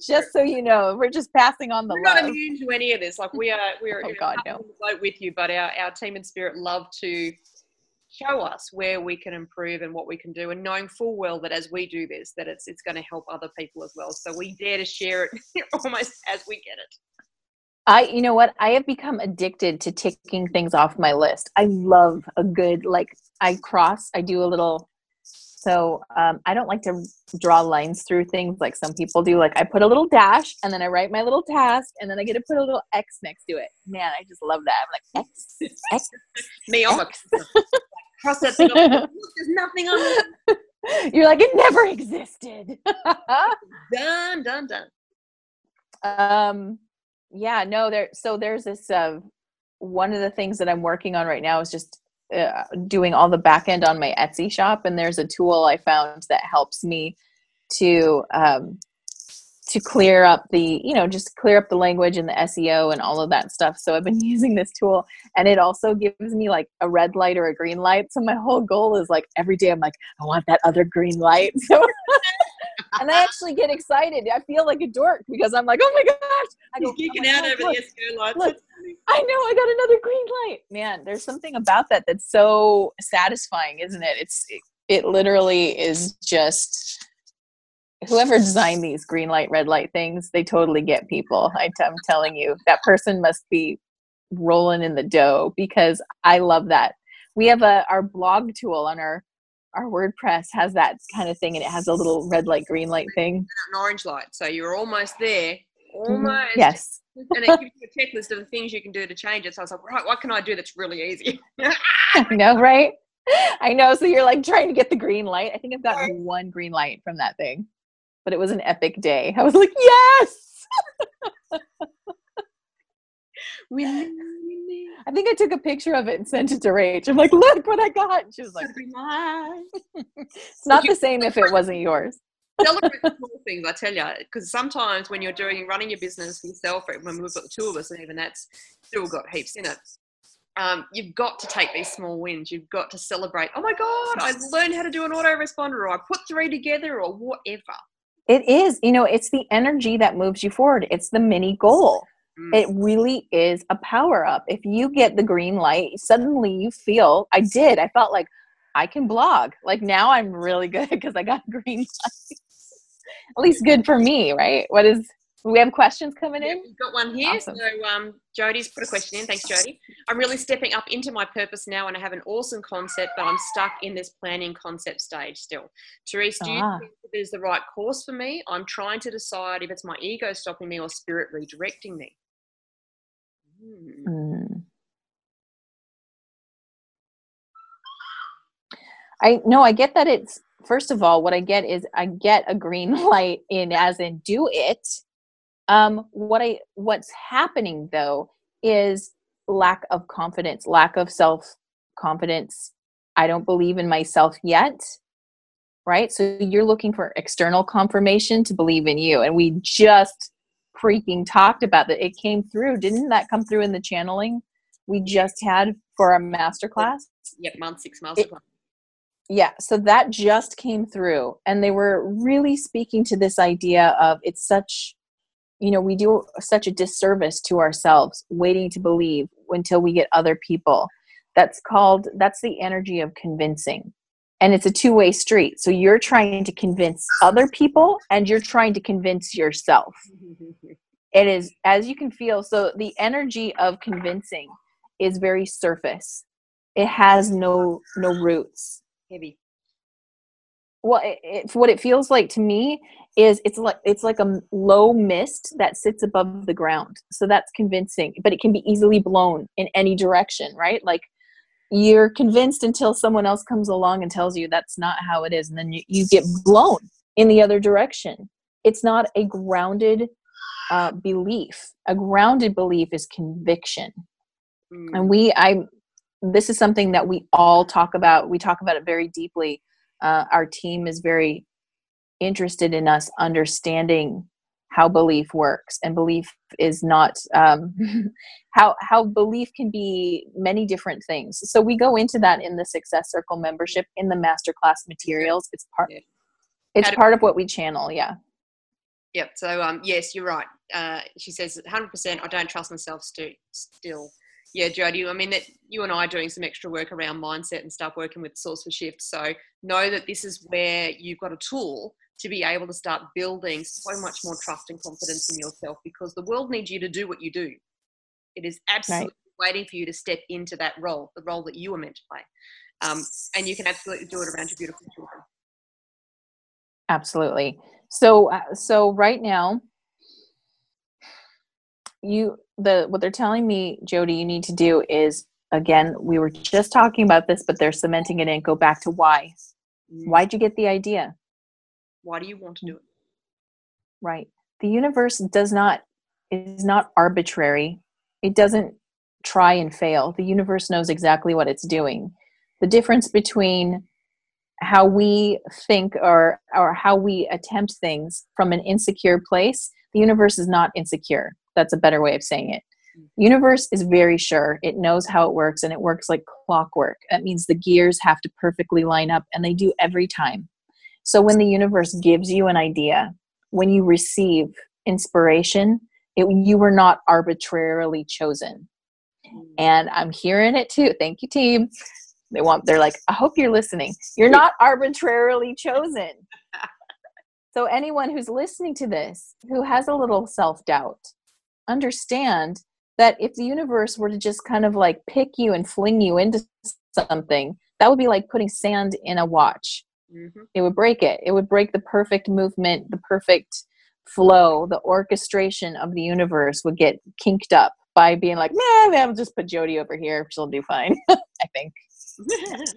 just so you know, we're just passing on the we're love. not immune to any of this. Like we are, we're oh, God, no. with you, but our, our team and spirit love to show us where we can improve and what we can do and knowing full well that as we do this that it's it's going to help other people as well so we dare to share it almost as we get it I, you know what? I have become addicted to ticking things off my list. I love a good, like, I cross, I do a little, so um, I don't like to draw lines through things like some people do. Like, I put a little dash and then I write my little task and then I get to put a little X next to it. Man, I just love that. I'm like, X, X. Me, I'm cross that thing off. There's nothing on it. You're like, it never existed. done, done, done. Um, yeah no there so there's this uh, one of the things that i'm working on right now is just uh, doing all the back end on my etsy shop and there's a tool i found that helps me to um, to clear up the you know just clear up the language and the seo and all of that stuff. So i've been using this tool and it also gives me like a red light or a green light. So my whole goal is like every day i'm like i want that other green light. So and I actually get excited. I feel like a dork because I'm like, oh my gosh! I go, geeking oh out over look, the. Look, I know I got another green light. Man, there's something about that that's so satisfying, isn't it? It's it, it literally is just whoever designed these green light, red light things. They totally get people. I, I'm telling you, that person must be rolling in the dough because I love that. We have a our blog tool on our our WordPress has that kind of thing, and it has a little red light, green light thing. An orange light, so you're almost there. Mm-hmm. Almost. Yes. and it gives you a checklist of the things you can do to change it. So I was like, right, what can I do that's really easy? I know, right? I know. So you're like trying to get the green light. I think I've gotten one green light from that thing, but it was an epic day. I was like, yes. I think I took a picture of it and sent it to Rach. I'm like, look what I got. And she was like, it's not the same if it wasn't yours. Celebrate small things, I tell you, because sometimes when you're doing running your business yourself, when we've got the two of us, and even that's still got heaps in it. Um, you've got to take these small wins. You've got to celebrate. Oh my God, I learned how to do an autoresponder, or I put three together, or whatever. It is, you know, it's the energy that moves you forward. It's the mini goal. Mm. It really is a power up. If you get the green light, suddenly you feel, I did, I felt like I can blog. Like now I'm really good because I got green light. At least good for me, right? What is, we have questions coming in? we've got one here. Awesome. So um, Jody's put a question in. Thanks, Jody. I'm really stepping up into my purpose now and I have an awesome concept, but I'm stuck in this planning concept stage still. Therese, do you ah. think it is the right course for me? I'm trying to decide if it's my ego stopping me or spirit redirecting me. Mm. I no, I get that it's first of all, what I get is I get a green light in as in do it. Um, what I what's happening though is lack of confidence, lack of self confidence. I don't believe in myself yet. Right? So you're looking for external confirmation to believe in you. And we just freaking talked about that. It came through. Didn't that come through in the channeling we just had for our masterclass? Yep, month six masterclass. yeah, so that just came through. And they were really speaking to this idea of it's such, you know, we do such a disservice to ourselves waiting to believe until we get other people. That's called, that's the energy of convincing and it's a two-way street. So you're trying to convince other people and you're trying to convince yourself. It is as you can feel so the energy of convincing is very surface. It has no no roots. Heavy. Well it, it, what it feels like to me is it's like it's like a low mist that sits above the ground. So that's convincing but it can be easily blown in any direction right? Like you're convinced until someone else comes along and tells you that's not how it is and then you, you get blown in the other direction. It's not a grounded uh, belief. A grounded belief is conviction. Mm. And we, I, this is something that we all talk about. We talk about it very deeply. Uh, our team is very interested in us understanding how belief works and belief is not um, how how belief can be many different things. So we go into that in the success circle membership in the masterclass materials. It's part it's part of what we channel yeah. Yep so um yes you're right. Uh, she says 100% i don't trust myself st- still. Yeah jody i mean that you and i are doing some extra work around mindset and stuff working with source for shift so know that this is where you've got a tool to be able to start building so much more trust and confidence in yourself because the world needs you to do what you do. It is absolutely right. waiting for you to step into that role, the role that you were meant to play. Um, and you can absolutely do it around your beautiful children. Absolutely. So, uh, so right now, you the what they're telling me, Jody, you need to do is again. We were just talking about this, but they're cementing it in. Go back to why. Mm. Why'd you get the idea? Why do you want to do it? Right. The universe does not is not arbitrary. It doesn't try and fail. The universe knows exactly what it's doing. The difference between how we think or or how we attempt things from an insecure place, the universe is not insecure. That's a better way of saying it. Mm. Universe is very sure. It knows how it works and it works like clockwork. That means the gears have to perfectly line up and they do every time. So when the universe gives you an idea, when you receive inspiration, it, you were not arbitrarily chosen. Mm. And I'm hearing it too. Thank you, team. They want, they're like, I hope you're listening. You're not arbitrarily chosen. So, anyone who's listening to this who has a little self doubt, understand that if the universe were to just kind of like pick you and fling you into something, that would be like putting sand in a watch. Mm-hmm. It would break it. It would break the perfect movement, the perfect flow, the orchestration of the universe would get kinked up by being like, man, I'll just put Jody over here. She'll do fine, I think.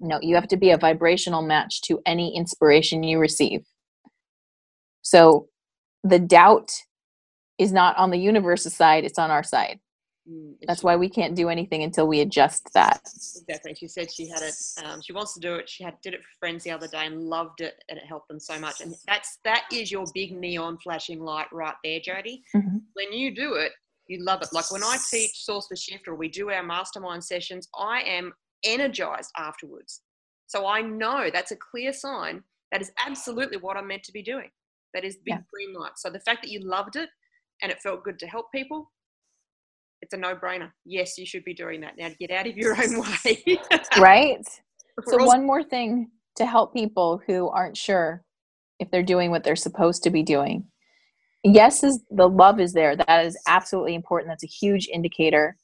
no, you have to be a vibrational match to any inspiration you receive. So the doubt is not on the universe's side, it's on our side. Mm, That's why we can't do anything until we adjust that. Exactly. She said she had it. Um, she wants to do it. She had did it for friends the other day and loved it, and it helped them so much. And that's that is your big neon flashing light right there, Jody. Mm-hmm. When you do it, you love it. Like when I teach Source the Shift or we do our mastermind sessions, I am energized afterwards. So I know that's a clear sign that is absolutely what I'm meant to be doing. That is big yeah. green light. So the fact that you loved it and it felt good to help people, it's a no-brainer. Yes, you should be doing that now get out of your own way. right. So one more thing to help people who aren't sure if they're doing what they're supposed to be doing. Yes, is the love is there. That is absolutely important. That's a huge indicator.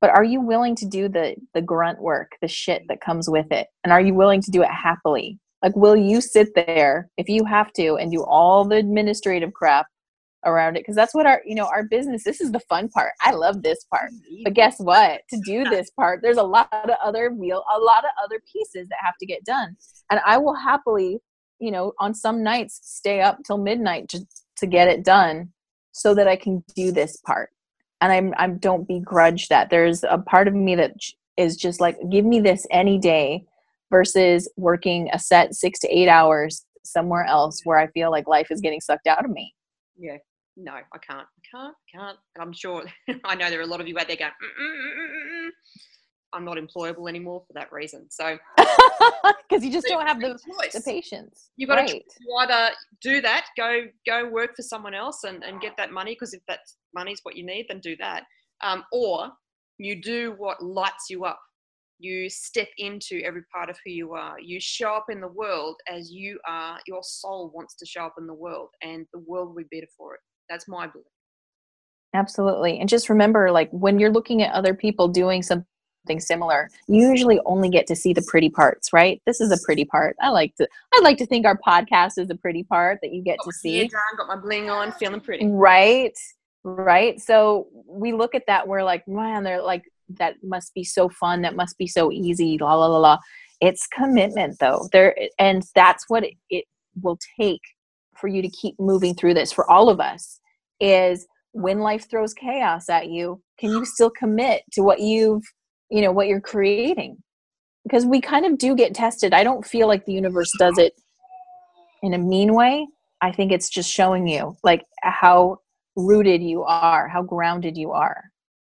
But are you willing to do the the grunt work, the shit that comes with it? And are you willing to do it happily? Like will you sit there if you have to and do all the administrative crap around it because that's what our you know our business this is the fun part. I love this part. But guess what? To do this part there's a lot of other wheel a lot of other pieces that have to get done. And i will happily you know on some nights stay up till midnight just to get it done so that i can do this part. And i'm i don't begrudge that. There's a part of me that is just like give me this any day versus working a set six to eight hours somewhere else where i feel like life is getting sucked out of me. Yeah no, I can't, I can't, I can't. And I'm sure, I know there are a lot of you out there going, Mm-mm-mm-mm. I'm not employable anymore for that reason. So, because you just don't have the, the patience. You've got right. to either do that, go go work for someone else and, and get that money, because if that money is what you need, then do that. Um, or you do what lights you up you step into every part of who you are you show up in the world as you are your soul wants to show up in the world and the world will be better for it that's my belief. Absolutely. And just remember, like, when you're looking at other people doing something similar, you usually only get to see the pretty parts, right? This is a pretty part. I like to I like to think our podcast is a pretty part that you get got to see. Done, got my bling on, feeling pretty. Right. Right. So we look at that, we're like, man, they're like, that must be so fun. That must be so easy. La la la la. It's commitment though. There and that's what it, it will take for you to keep moving through this for all of us is when life throws chaos at you can you still commit to what you've you know what you're creating? Because we kind of do get tested. I don't feel like the universe does it in a mean way. I think it's just showing you like how rooted you are how grounded you are.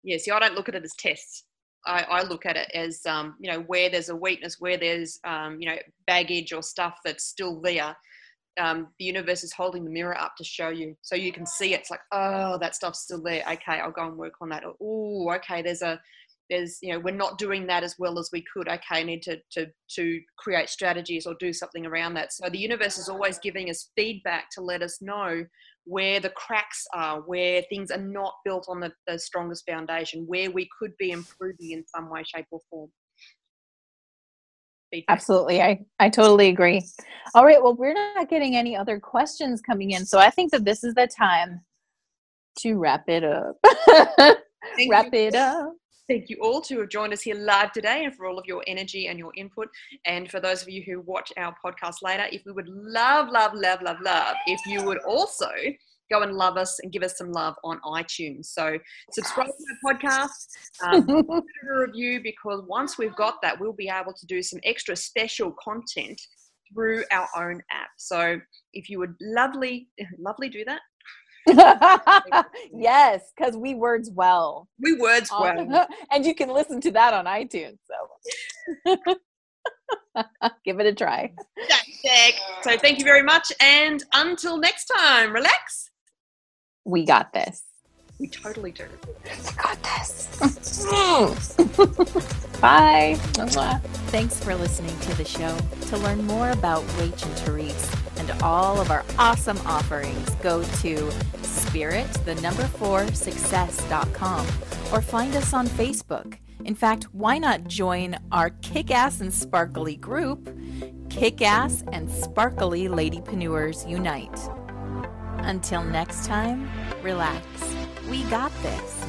Yeah see i don't look at it as tests. I, I look at it as um, you know where there's a weakness, where there's um, you know baggage or stuff that's still there. Um, the universe is holding the mirror up to show you, so you can see it's like, oh, that stuff's still there. Okay, I'll go and work on that. Oh, okay, there's a there's you know we're not doing that as well as we could okay i need to to to create strategies or do something around that so the universe is always giving us feedback to let us know where the cracks are where things are not built on the, the strongest foundation where we could be improving in some way shape or form feedback. absolutely i i totally agree all right well we're not getting any other questions coming in so i think that this is the time to wrap it up wrap it up Thank you all to have joined us here live today and for all of your energy and your input. And for those of you who watch our podcast later, if we would love, love, love, love, love, if you would also go and love us and give us some love on iTunes. So subscribe to the podcast, um, a review because once we've got that, we'll be able to do some extra special content through our own app. So if you would lovely, lovely do that, yes, because we words well. We words well. and you can listen to that on iTunes. So give it a try. So thank you very much. And until next time, relax. We got this. We totally do. We got this. Bye. Thanks for listening to the show. To learn more about Rach and Therese and all of our awesome offerings, go to spirit, the number four, success.com or find us on Facebook. In fact, why not join our kick ass and sparkly group, Kick Ass and Sparkly lady Ladypreneurs Unite. Until next time, relax. We got this.